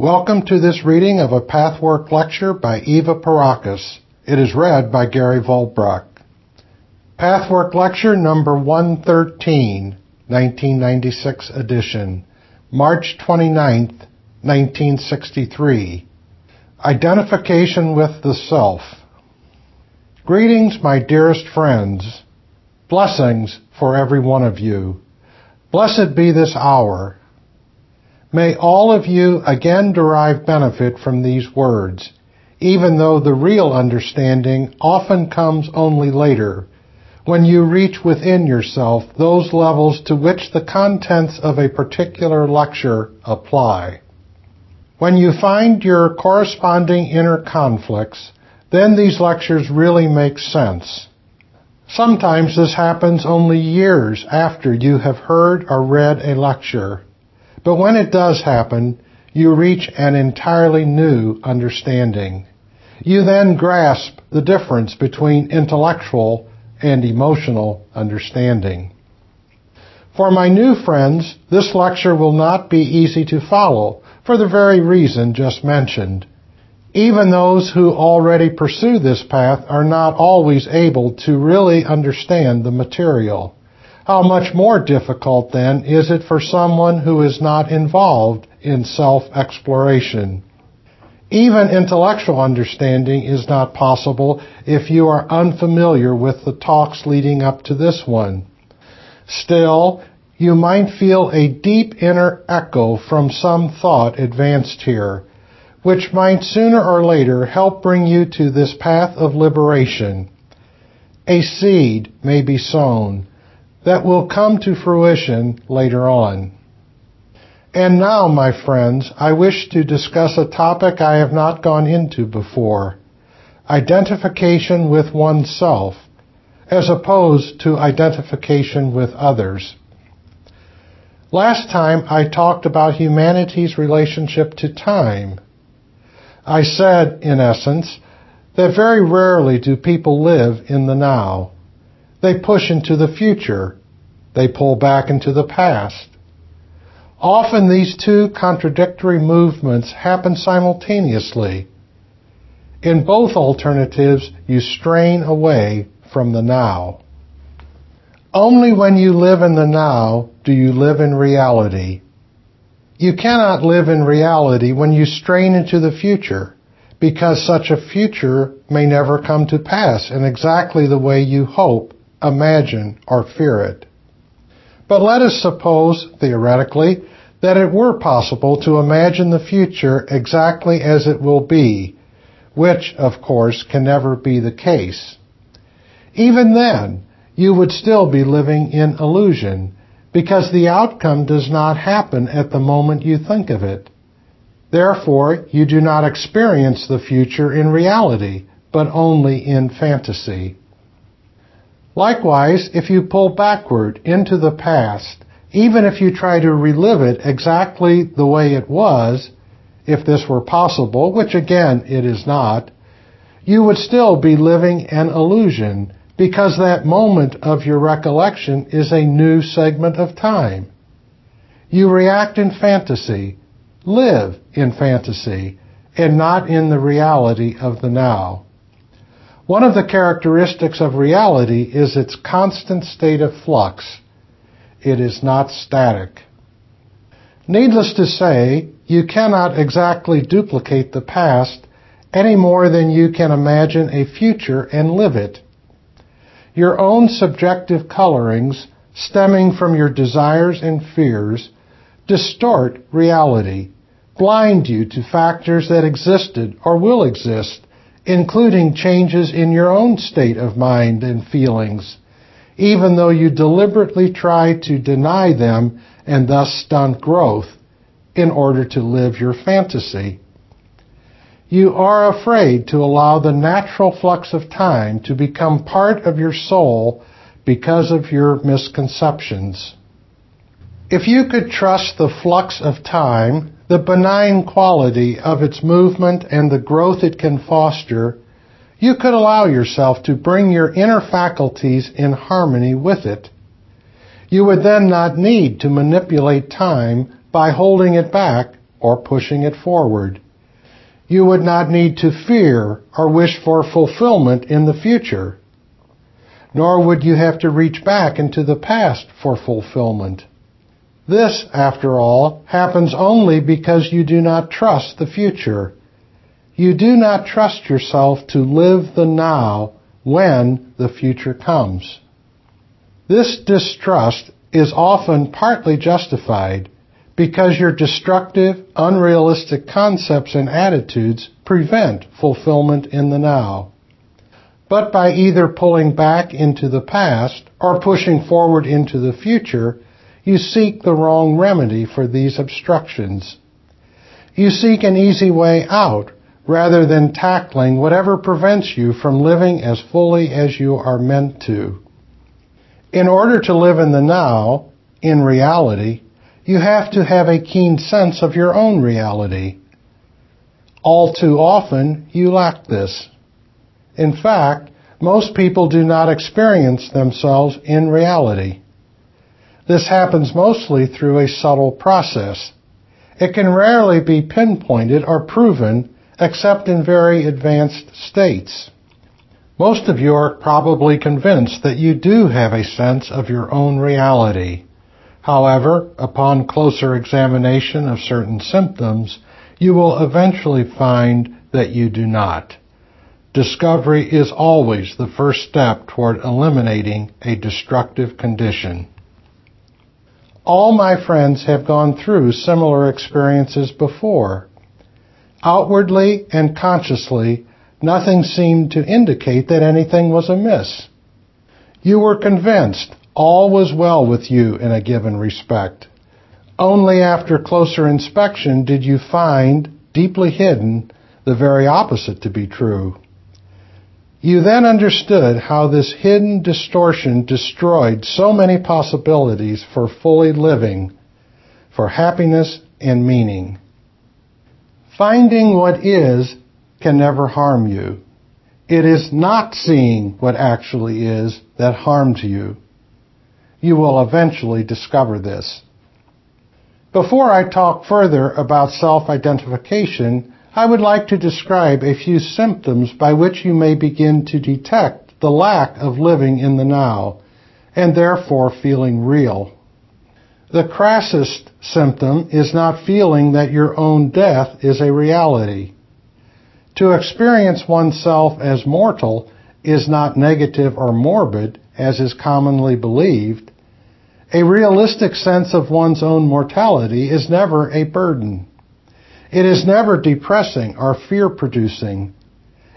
Welcome to this reading of a Pathwork lecture by Eva Pierrakos. It is read by Gary Vollbracht. Pathwork lecture number 113, 1996 edition, March 29, 1963. Identification with the Self. Greetings, my dearest friends. Blessings for every one of you. Blessed be this hour. May all of you again derive benefit from these words, even though the real understanding often comes only later, when you reach within yourself those levels to which the contents of a particular lecture apply. When you find your corresponding inner conflicts, then these lectures really make sense. Sometimes this happens only years after you have heard or read a lecture. But when it does happen, you reach an entirely new understanding. You then grasp the difference between intellectual and emotional understanding. For my new friends, this lecture will not be easy to follow for the very reason just mentioned. Even those who already pursue this path are not always able to really understand the material. How much more difficult, then, is it for someone who is not involved in self-exploration? Even intellectual understanding is not possible if you are unfamiliar with the talks leading up to this one. Still, you might feel a deep inner echo from some thought advanced here, which might sooner or later help bring you to this path of liberation. A seed may be sown that will come to fruition later on. And now, my friends, I wish to discuss a topic I have not gone into before identification with oneself, as opposed to identification with others. Last time I talked about humanity's relationship to time. I said, in essence, that very rarely do people live in the now. They push into the future. They pull back into the past. Often these two contradictory movements happen simultaneously. In both alternatives, you strain away from the now. Only when you live in the now do you live in reality. You cannot live in reality when you strain into the future, because such a future may never come to pass in exactly the way you hope imagine, or fear it. But let us suppose, theoretically, that it were possible to imagine the future exactly as it will be, which, of course, can never be the case. Even then, you would still be living in illusion, because the outcome does not happen at the moment you think of it. Therefore, you do not experience the future in reality, but only in fantasy. Likewise, if you pull backward into the past, even if you try to relive it exactly the way it was, if this were possible, which again it is not, you would still be living an illusion because that moment of your recollection is a new segment of time. You react in fantasy, live in fantasy, and not in the reality of the now. One of the characteristics of reality is its constant state of flux. It is not static. Needless to say, you cannot exactly duplicate the past any more than you can imagine a future and live it. Your own subjective colorings, stemming from your desires and fears, distort reality, blind you to factors that existed or will exist including changes in your own state of mind and feelings, even though you deliberately try to deny them and thus stunt growth in order to live your fantasy. You are afraid to allow the natural flux of time to become part of your soul because of your misconceptions. If you could trust the flux of time, the benign quality of its movement and the growth it can foster, you could allow yourself to bring your inner faculties in harmony with it. You would then not need to manipulate time by holding it back or pushing it forward. You would not need to fear or wish for fulfillment in the future. Nor would you have to reach back into the past for fulfillment. This, after all, happens only because you do not trust the future. You do not trust yourself to live the now when the future comes. This distrust is often partly justified because your destructive, unrealistic concepts and attitudes prevent fulfillment in the now. But by either pulling back into the past or pushing forward into the future, you seek the wrong remedy for these obstructions. You seek an easy way out rather than tackling whatever prevents you from living as fully as you are meant to. In order to live in the now, in reality, you have to have a keen sense of your own reality. All too often, you lack this. In fact, most people do not experience themselves in reality. This happens mostly through a subtle process. It can rarely be pinpointed or proven except in very advanced states. Most of you are probably convinced that you do have a sense of your own reality. However, upon closer examination of certain symptoms, you will eventually find that you do not. Discovery is always the first step toward eliminating a destructive condition. All my friends have gone through similar experiences before. Outwardly and consciously, nothing seemed to indicate that anything was amiss. You were convinced all was well with you in a given respect. Only after closer inspection did you find, deeply hidden, the very opposite to be true. You then understood how this hidden distortion destroyed so many possibilities for fully living, for happiness and meaning. Finding what is can never harm you. It is not seeing what actually is that harms you. You will eventually discover this. Before I talk further about self-identification, I would like to describe a few symptoms by which you may begin to detect the lack of living in the now, and therefore feeling real. The crassest symptom is not feeling that your own death is a reality. To experience oneself as mortal is not negative or morbid, as is commonly believed. A realistic sense of one's own mortality is never a burden. It is never depressing or fear producing.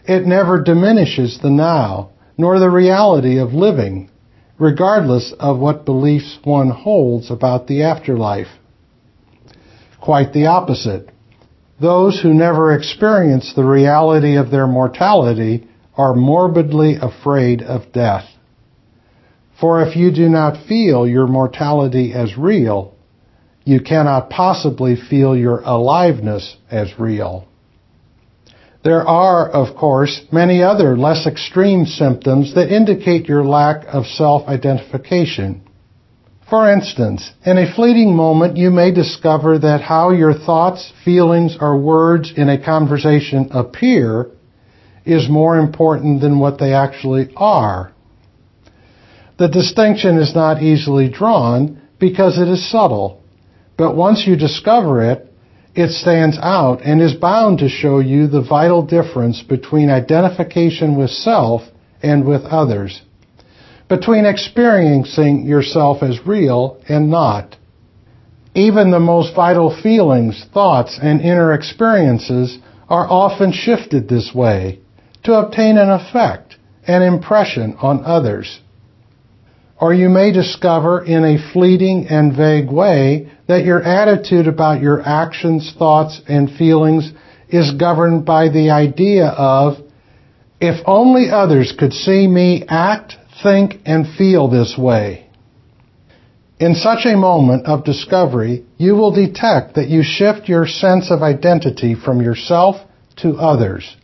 It never diminishes the now, nor the reality of living, regardless of what beliefs one holds about the afterlife. Quite the opposite. Those who never experience the reality of their mortality are morbidly afraid of death. For if you do not feel your mortality as real, you cannot possibly feel your aliveness as real. There are, of course, many other less extreme symptoms that indicate your lack of self-identification. For instance, in a fleeting moment you may discover that how your thoughts, feelings, or words in a conversation appear is more important than what they actually are. The distinction is not easily drawn because it is subtle, but once you discover it, it stands out and is bound to show you the vital difference between identification with self and with others, between experiencing yourself as real and not. Even the most vital feelings, thoughts, and inner experiences are often shifted this way to obtain an effect, an impression on others. Or you may discover in a fleeting and vague way that your attitude about your actions, thoughts, and feelings is governed by the idea of, if only others could see me act, think, and feel this way. In such a moment of discovery, you will detect that you shift your sense of identity from yourself to others.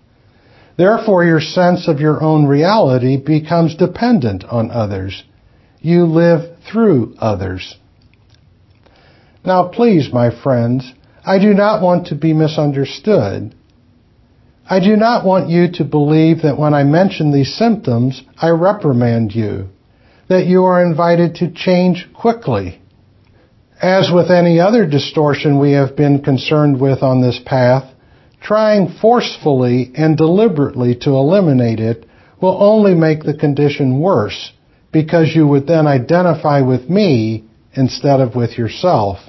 Therefore, your sense of your own reality becomes dependent on others. You live through others. Now, please, my friends, I do not want to be misunderstood. I do not want you to believe that when I mention these symptoms, I reprimand you, that you are invited to change quickly. As with any other distortion we have been concerned with on this path, trying forcefully and deliberately to eliminate it will only make the condition worse because you would then identify with me instead of with yourself.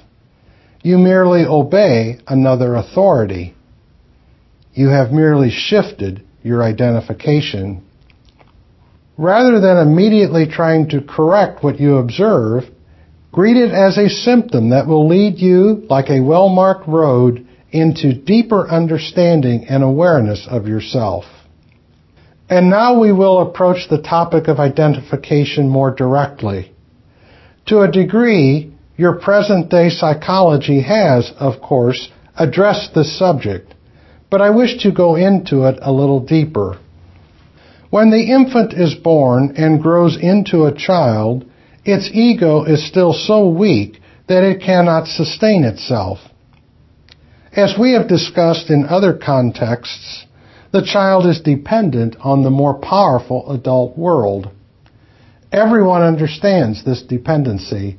You merely obey another authority. You have merely shifted your identification. Rather than immediately trying to correct what you observe, greet it as a symptom that will lead you, like a well-marked road, into deeper understanding and awareness of yourself. And now we will approach the topic of identification more directly. To a degree, your present day psychology has, of course, addressed this subject, but I wish to go into it a little deeper. When the infant is born and grows into a child, its ego is still so weak that it cannot sustain itself. As we have discussed in other contexts, the child is dependent on the more powerful adult world. Everyone understands this dependency.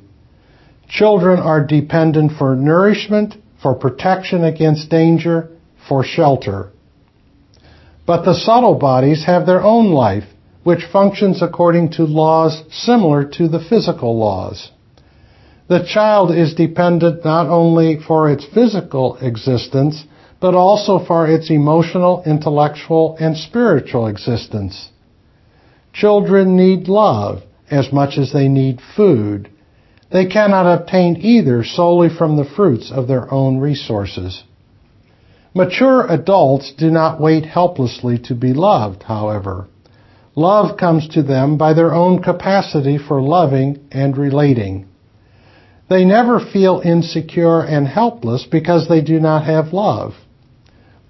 Children are dependent for nourishment, for protection against danger, for shelter. But the subtle bodies have their own life, which functions according to laws similar to the physical laws. The child is dependent not only for its physical existence, but also for its emotional, intellectual, and spiritual existence. Children need love as much as they need food. They cannot obtain either solely from the fruits of their own resources. Mature adults do not wait helplessly to be loved, however. Love comes to them by their own capacity for loving and relating. They never feel insecure and helpless because they do not have love.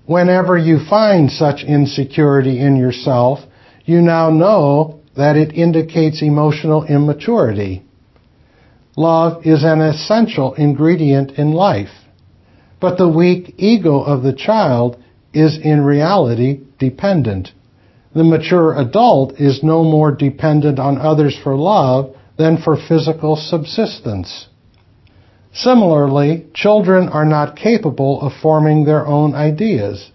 Whenever you find such insecurity in yourself, you now know that it indicates emotional immaturity. Love is an essential ingredient in life. But the weak ego of the child is in reality dependent. The mature adult is no more dependent on others for love than for physical subsistence. Similarly, children are not capable of forming their own ideas.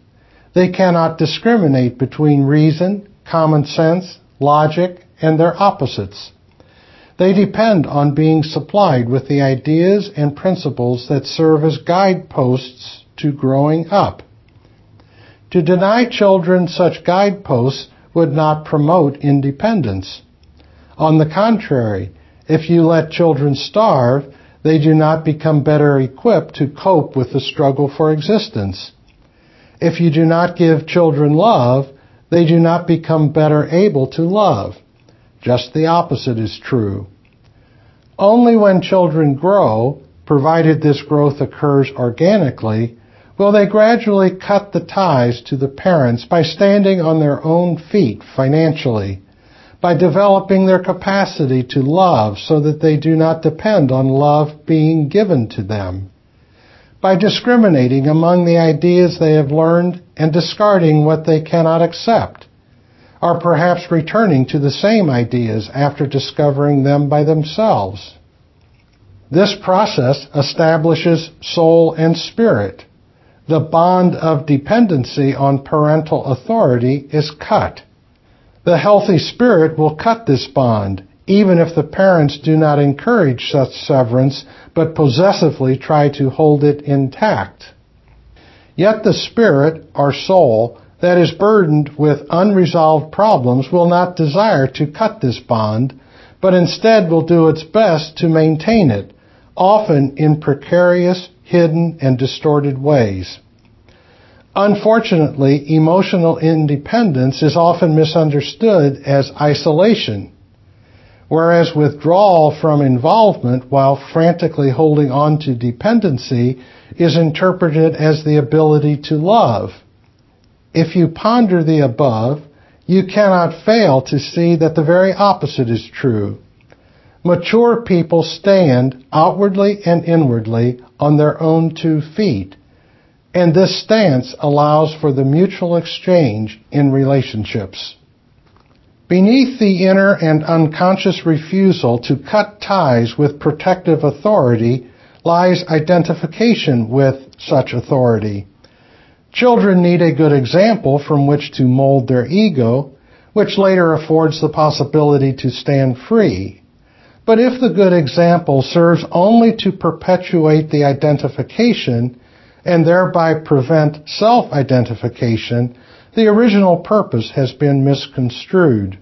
They cannot discriminate between reason, common sense, logic, and their opposites. They depend on being supplied with the ideas and principles that serve as guideposts to growing up. To deny children such guideposts would not promote independence. On the contrary, if you let children starve, they do not become better equipped to cope with the struggle for existence. If you do not give children love, they do not become better able to love. Just the opposite is true. Only when children grow, provided this growth occurs organically, will they gradually cut the ties to the parents by standing on their own feet financially, by developing their capacity to love so that they do not depend on love being given to them, by discriminating among the ideas they have learned and discarding what they cannot accept, or perhaps returning to the same ideas after discovering them by themselves. This process establishes soul and spirit. The bond of dependency on parental authority is cut. The healthy spirit will cut this bond, even if the parents do not encourage such severance, but possessively try to hold it intact. Yet the spirit, or soul, that is burdened with unresolved problems will not desire to cut this bond, but instead will do its best to maintain it, often in precarious, hidden, and distorted ways. Unfortunately, emotional independence is often misunderstood as isolation, whereas withdrawal from involvement while frantically holding on to dependency is interpreted as the ability to love. If you ponder the above, you cannot fail to see that the very opposite is true. Mature people stand outwardly and inwardly on their own two feet and this stance allows for the mutual exchange in relationships. Beneath the inner and unconscious refusal to cut ties with protective authority lies identification with such authority. Children need a good example from which to mold their ego, which later affords the possibility to stand free. But if the good example serves only to perpetuate the identification and thereby prevent self-identification, the original purpose has been misconstrued.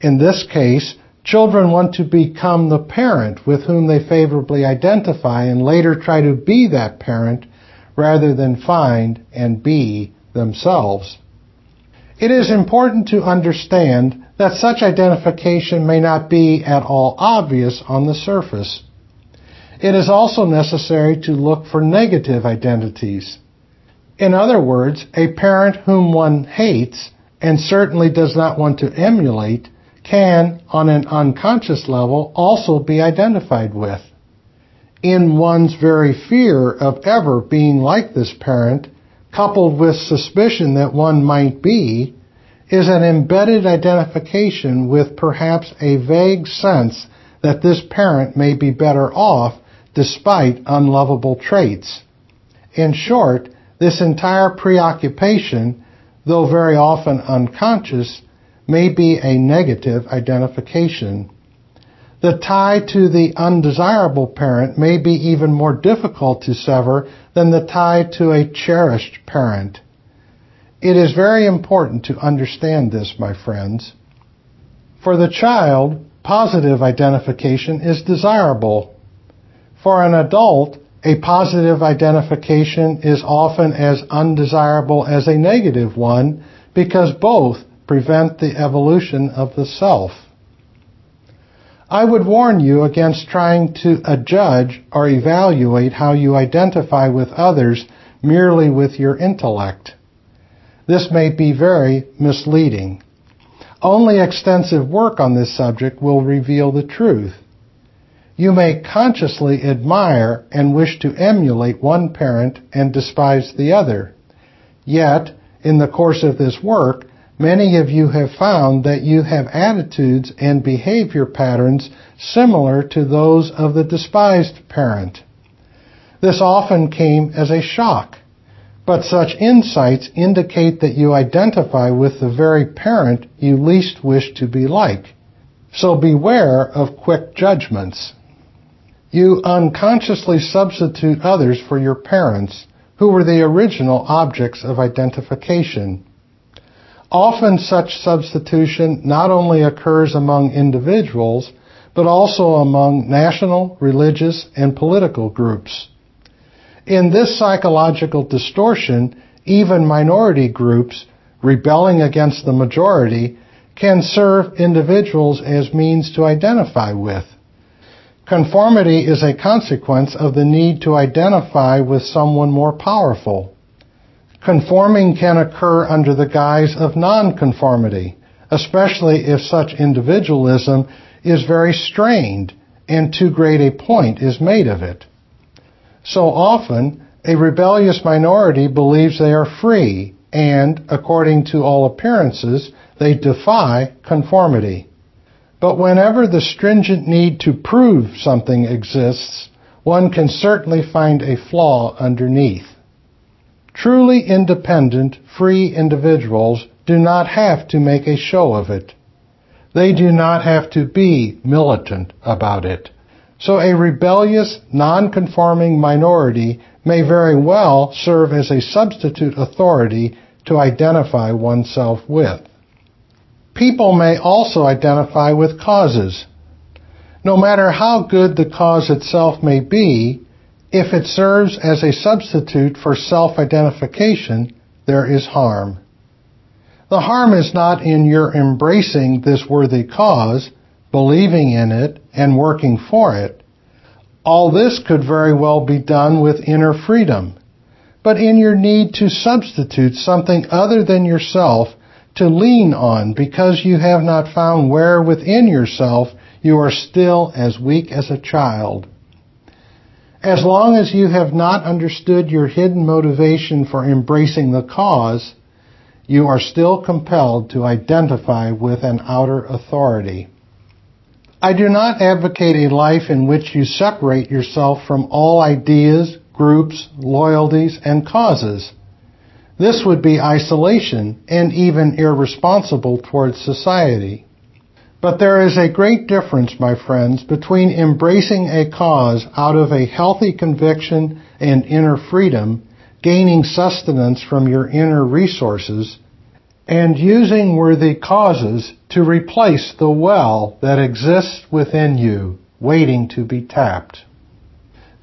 In this case, children want to become the parent with whom they favorably identify and later try to be that parent rather than find and be themselves. It is important to understand that such identification may not be at all obvious on the surface. It is also necessary to look for negative identities. In other words, a parent whom one hates and certainly does not want to emulate can, on an unconscious level, also be identified with in one's very fear of ever being like this parent, coupled with suspicion that one might be, is an embedded identification with perhaps a vague sense that this parent may be better off despite unlovable traits. In short, this entire preoccupation, though very often unconscious, may be a negative identification. The tie to the undesirable parent may be even more difficult to sever than the tie to a cherished parent. It is very important to understand this, my friends. For the child, positive identification is desirable. For an adult, a positive identification is often as undesirable as a negative one because both prevent the evolution of the self. I would warn you against trying to adjudge or evaluate how you identify with others merely with your intellect. This may be very misleading. Only extensive work on this subject will reveal the truth. You may consciously admire and wish to emulate one parent and despise the other. Yet, in the course of this work, many of you have found that you have attitudes and behavior patterns similar to those of the despised parent. This often came as a shock, but such insights indicate that you identify with the very parent you least wish to be like. So beware of quick judgments. You unconsciously substitute others for your parents, who were the original objects of identification. Often such substitution not only occurs among individuals, but also among national, religious, and political groups. In this psychological distortion, even minority groups rebelling against the majority can serve individuals as means to identify with. Conformity is a consequence of the need to identify with someone more powerful. Conforming can occur under the guise of nonconformity, especially if such individualism is very strained and too great a point is made of it. So often, a rebellious minority believes they are free and, according to all appearances, they defy conformity. But whenever the stringent need to prove something exists, one can certainly find a flaw underneath. Truly independent, free individuals do not have to make a show of it. They do not have to be militant about it. So a rebellious, non-conforming minority may very well serve as a substitute authority to identify oneself with. People may also identify with causes. No matter how good the cause itself may be, if it serves as a substitute for self-identification, there is harm. The harm is not in your embracing this worthy cause, believing in it, and working for it. All this could very well be done with inner freedom, but in your need to substitute something other than yourself to lean on because you have not found where within yourself you are still as weak as a child. As long as you have not understood your hidden motivation for embracing the cause, you are still compelled to identify with an outer authority. I do not advocate a life in which you separate yourself from all ideas, groups, loyalties, and causes. This would be isolation and even irresponsible towards society. But there is a great difference, my friends, between embracing a cause out of a healthy conviction and inner freedom, gaining sustenance from your inner resources, and using worthy causes to replace the well that exists within you, waiting to be tapped.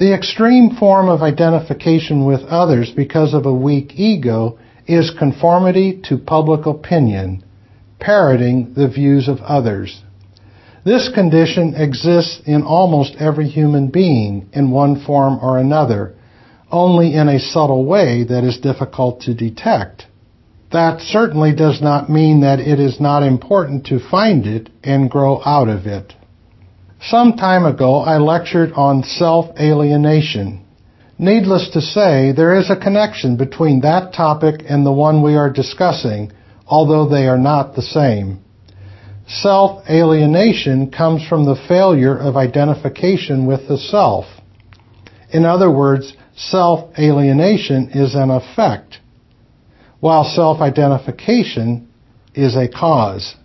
The extreme form of identification with others because of a weak ego is conformity to public opinion, parroting the views of others. This condition exists in almost every human being in one form or another, only in a subtle way that is difficult to detect. That certainly does not mean that it is not important to find it and grow out of it. Some time ago, I lectured on self-alienation. Needless to say, there is a connection between that topic and the one we are discussing, although they are not the same. Self-alienation comes from the failure of identification with the self. In other words, self-alienation is an effect, while self-identification is a cause.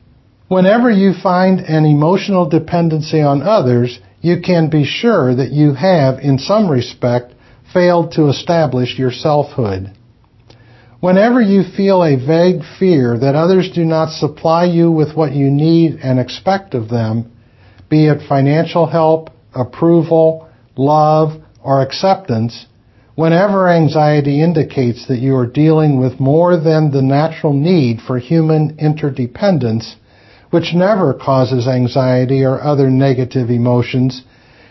Whenever you find an emotional dependency on others, you can be sure that you have, in some respect, failed to establish your selfhood. Whenever you feel a vague fear that others do not supply you with what you need and expect of them, be it financial help, approval, love, or acceptance, whenever anxiety indicates that you are dealing with more than the natural need for human interdependence, which never causes anxiety or other negative emotions,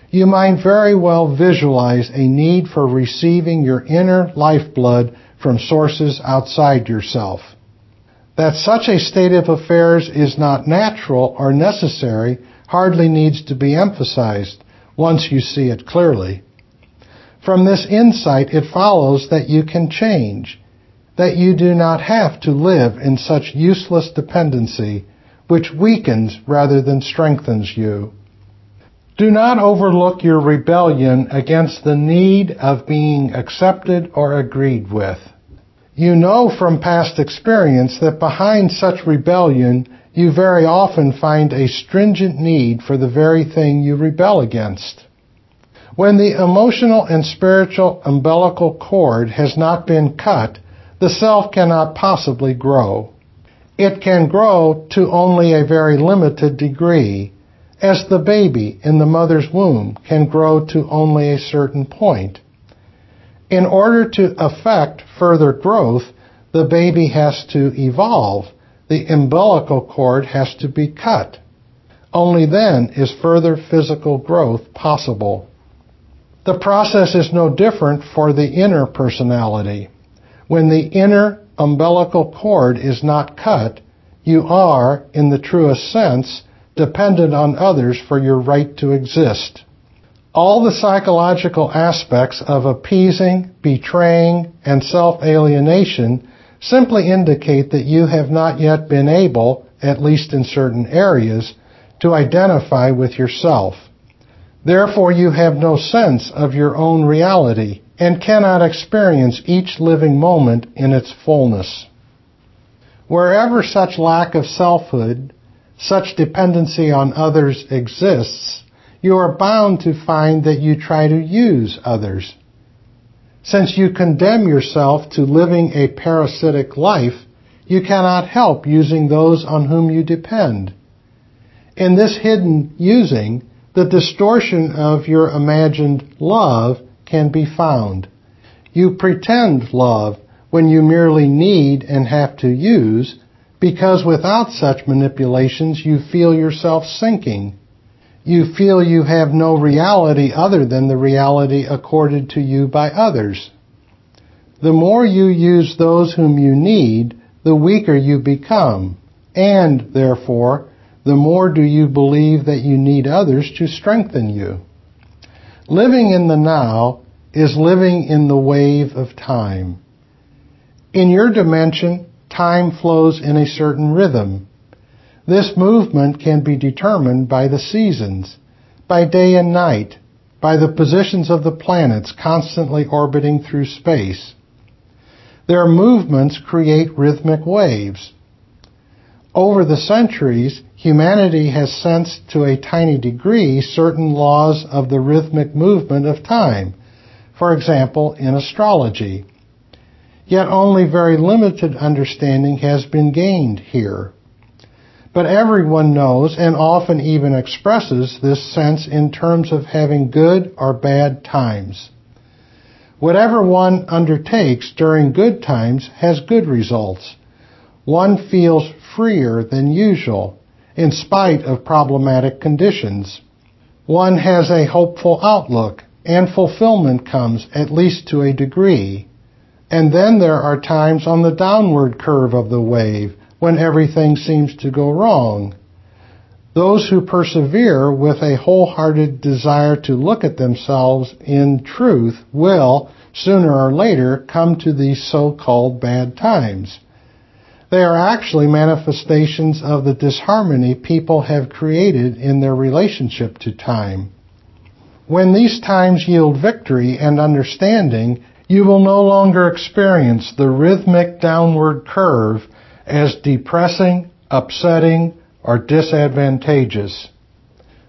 you might very well visualize a need for receiving your inner lifeblood from sources outside yourself. That such a state of affairs is not natural or necessary hardly needs to be emphasized once you see it clearly. From this insight, it follows that you can change, that you do not have to live in such useless dependency which weakens rather than strengthens you. Do not overlook your rebellion against the need of being accepted or agreed with. You know from past experience that behind such rebellion, you very often find a stringent need for the very thing you rebel against. When the emotional and spiritual umbilical cord has not been cut, the self cannot possibly grow it can grow to only a very limited degree, as the baby in the mother's womb can grow to only a certain point. In order to effect further growth, the baby has to evolve. The umbilical cord has to be cut. Only then is further physical growth possible. The process is no different for the inner personality. When the inner umbilical cord is not cut, you are, in the truest sense, dependent on others for your right to exist. All the psychological aspects of appeasing, betraying, and self-alienation simply indicate that you have not yet been able, at least in certain areas, to identify with yourself. Therefore, you have no sense of your own reality and cannot experience each living moment in its fullness. Wherever such lack of selfhood, such dependency on others exists, you are bound to find that you try to use others. Since you condemn yourself to living a parasitic life, you cannot help using those on whom you depend. In this hidden using, the distortion of your imagined love can be found. You pretend love when you merely need and have to use, because without such manipulations you feel yourself sinking. You feel you have no reality other than the reality accorded to you by others. The more you use those whom you need, the weaker you become, and, therefore, the more do you believe that you need others to strengthen you. Living in the now is living in the wave of time. In your dimension, time flows in a certain rhythm. This movement can be determined by the seasons, by day and night, by the positions of the planets constantly orbiting through space. Their movements create rhythmic waves. Over the centuries, humanity has sensed to a tiny degree certain laws of the rhythmic movement of time, for example, in astrology. Yet only very limited understanding has been gained here. But everyone knows and often even expresses this sense in terms of having good or bad times. Whatever one undertakes during good times has good results. One feels freer than usual in spite of problematic conditions. One has a hopeful outlook and fulfillment comes at least to a degree. And then there are times on the downward curve of the wave when everything seems to go wrong. Those who persevere with a wholehearted desire to look at themselves in truth will, sooner or later, come to these so-called bad times. They are actually manifestations of the disharmony people have created in their relationship to time. When these times yield victory and understanding, you will no longer experience the rhythmic downward curve as depressing, upsetting, or disadvantageous.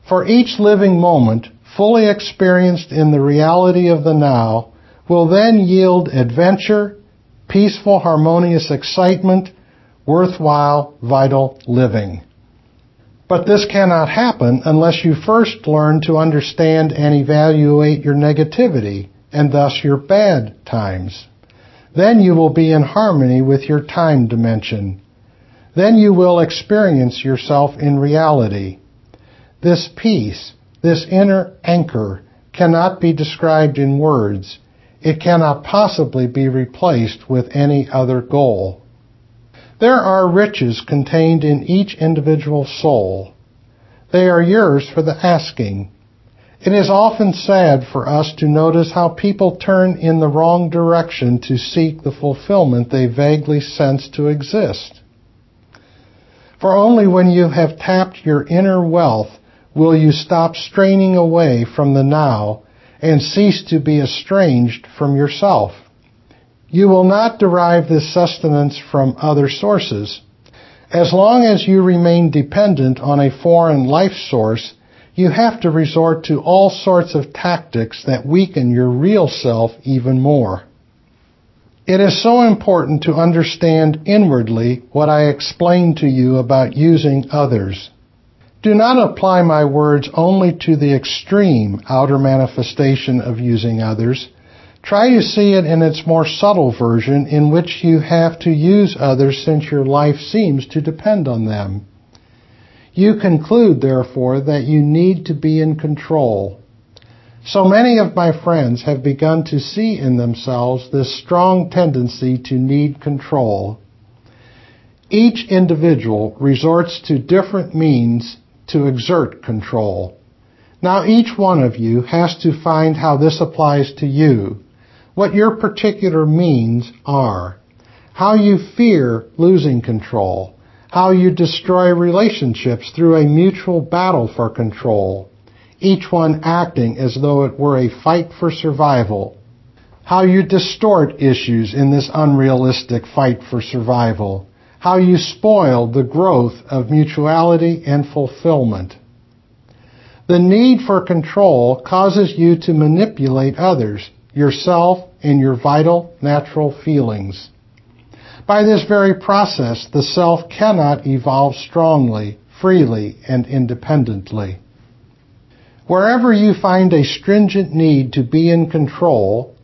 For each living moment, fully experienced in the reality of the now, will then yield adventure, peaceful, harmonious excitement, worthwhile, vital living. But this cannot happen unless you first learn to understand and evaluate your negativity and thus your bad times. Then you will be in harmony with your time dimension. Then you will experience yourself in reality. This peace, this inner anchor, cannot be described in words. It cannot possibly be replaced with any other goal. There are riches contained in each individual soul. They are yours for the asking. It is often sad for us to notice how people turn in the wrong direction to seek the fulfillment they vaguely sense to exist. For only when you have tapped your inner wealth will you stop straining away from the now and cease to be estranged from yourself. You will not derive this sustenance from other sources. As long as you remain dependent on a foreign life source, you have to resort to all sorts of tactics that weaken your real self even more. It is so important to understand inwardly what I explained to you about using others. Do not apply my words only to the extreme outer manifestation of using others, Try to see it in its more subtle version in which you have to use others since your life seems to depend on them. You conclude, therefore, that you need to be in control. So many of my friends have begun to see in themselves this strong tendency to need control. Each individual resorts to different means to exert control. Now each one of you has to find how this applies to you what your particular means are, how you fear losing control, how you destroy relationships through a mutual battle for control, each one acting as though it were a fight for survival, how you distort issues in this unrealistic fight for survival, how you spoil the growth of mutuality and fulfillment. The need for control causes you to manipulate others yourself, and your vital natural feelings. By this very process, the self cannot evolve strongly, freely, and independently. Wherever you find a stringent need to be in control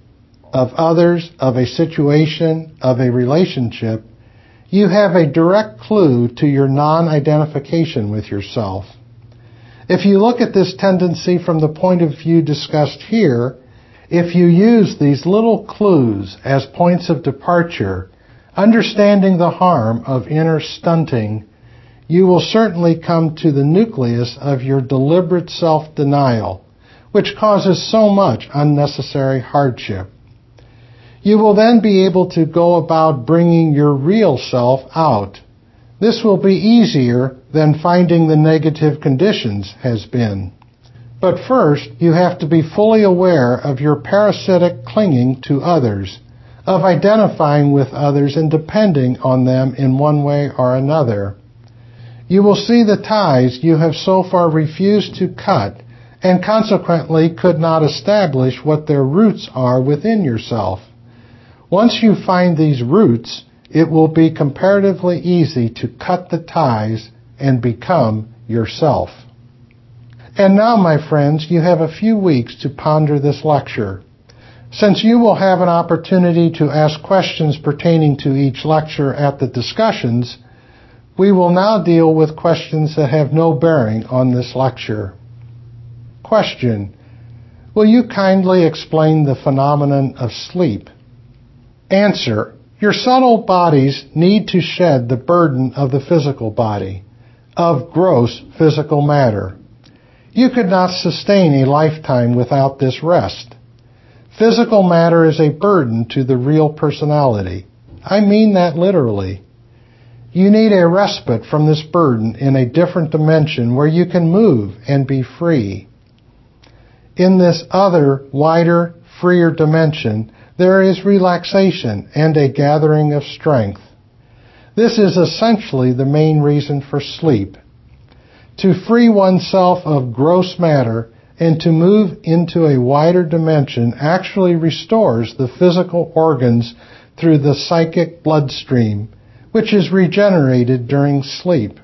of others, of a situation, of a relationship, you have a direct clue to your non-identification with yourself. If you look at this tendency from the point of view discussed here, if you use these little clues as points of departure, understanding the harm of inner stunting, you will certainly come to the nucleus of your deliberate self-denial, which causes so much unnecessary hardship. You will then be able to go about bringing your real self out. This will be easier than finding the negative conditions has been. But first, you have to be fully aware of your parasitic clinging to others, of identifying with others and depending on them in one way or another. You will see the ties you have so far refused to cut and consequently could not establish what their roots are within yourself. Once you find these roots, it will be comparatively easy to cut the ties and become yourself. And now, my friends, you have a few weeks to ponder this lecture. Since you will have an opportunity to ask questions pertaining to each lecture at the discussions, we will now deal with questions that have no bearing on this lecture. Question. Will you kindly explain the phenomenon of sleep? Answer. Your subtle bodies need to shed the burden of the physical body, of gross physical matter. You could not sustain a lifetime without this rest. Physical matter is a burden to the real personality. I mean that literally. You need a respite from this burden in a different dimension where you can move and be free. In this other, wider, freer dimension, there is relaxation and a gathering of strength. This is essentially the main reason for sleep to free oneself of gross matter and to move into a wider dimension actually restores the physical organs through the psychic bloodstream, which is regenerated during sleep.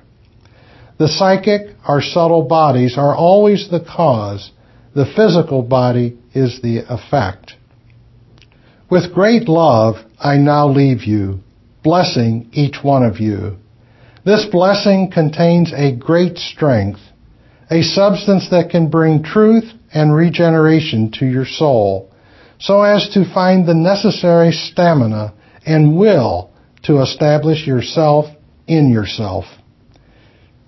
The psychic, our subtle bodies, are always the cause. The physical body is the effect. With great love, I now leave you, blessing each one of you. This blessing contains a great strength, a substance that can bring truth and regeneration to your soul, so as to find the necessary stamina and will to establish yourself in yourself.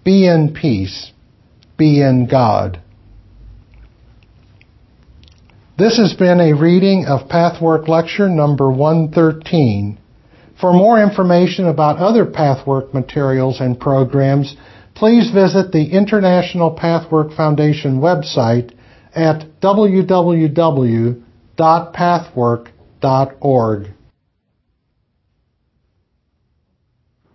Be in peace. Be in God. This has been a reading of Pathwork Lecture number 113 for more information about other Pathwork materials and programs, please visit the International Pathwork Foundation website at www.pathwork.org.